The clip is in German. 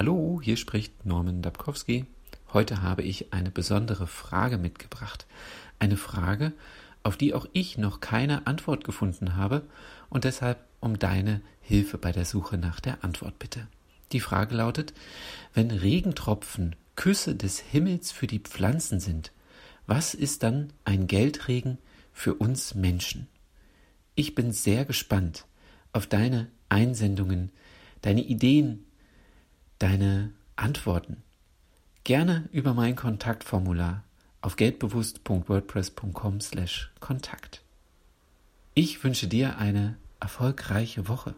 Hallo, hier spricht Norman Dabkowski. Heute habe ich eine besondere Frage mitgebracht. Eine Frage, auf die auch ich noch keine Antwort gefunden habe und deshalb um deine Hilfe bei der Suche nach der Antwort bitte. Die Frage lautet, wenn Regentropfen Küsse des Himmels für die Pflanzen sind, was ist dann ein Geldregen für uns Menschen? Ich bin sehr gespannt auf deine Einsendungen, deine Ideen, deine Antworten. Gerne über mein Kontaktformular auf geldbewusst.wordpress.com slash Kontakt. Ich wünsche dir eine erfolgreiche Woche.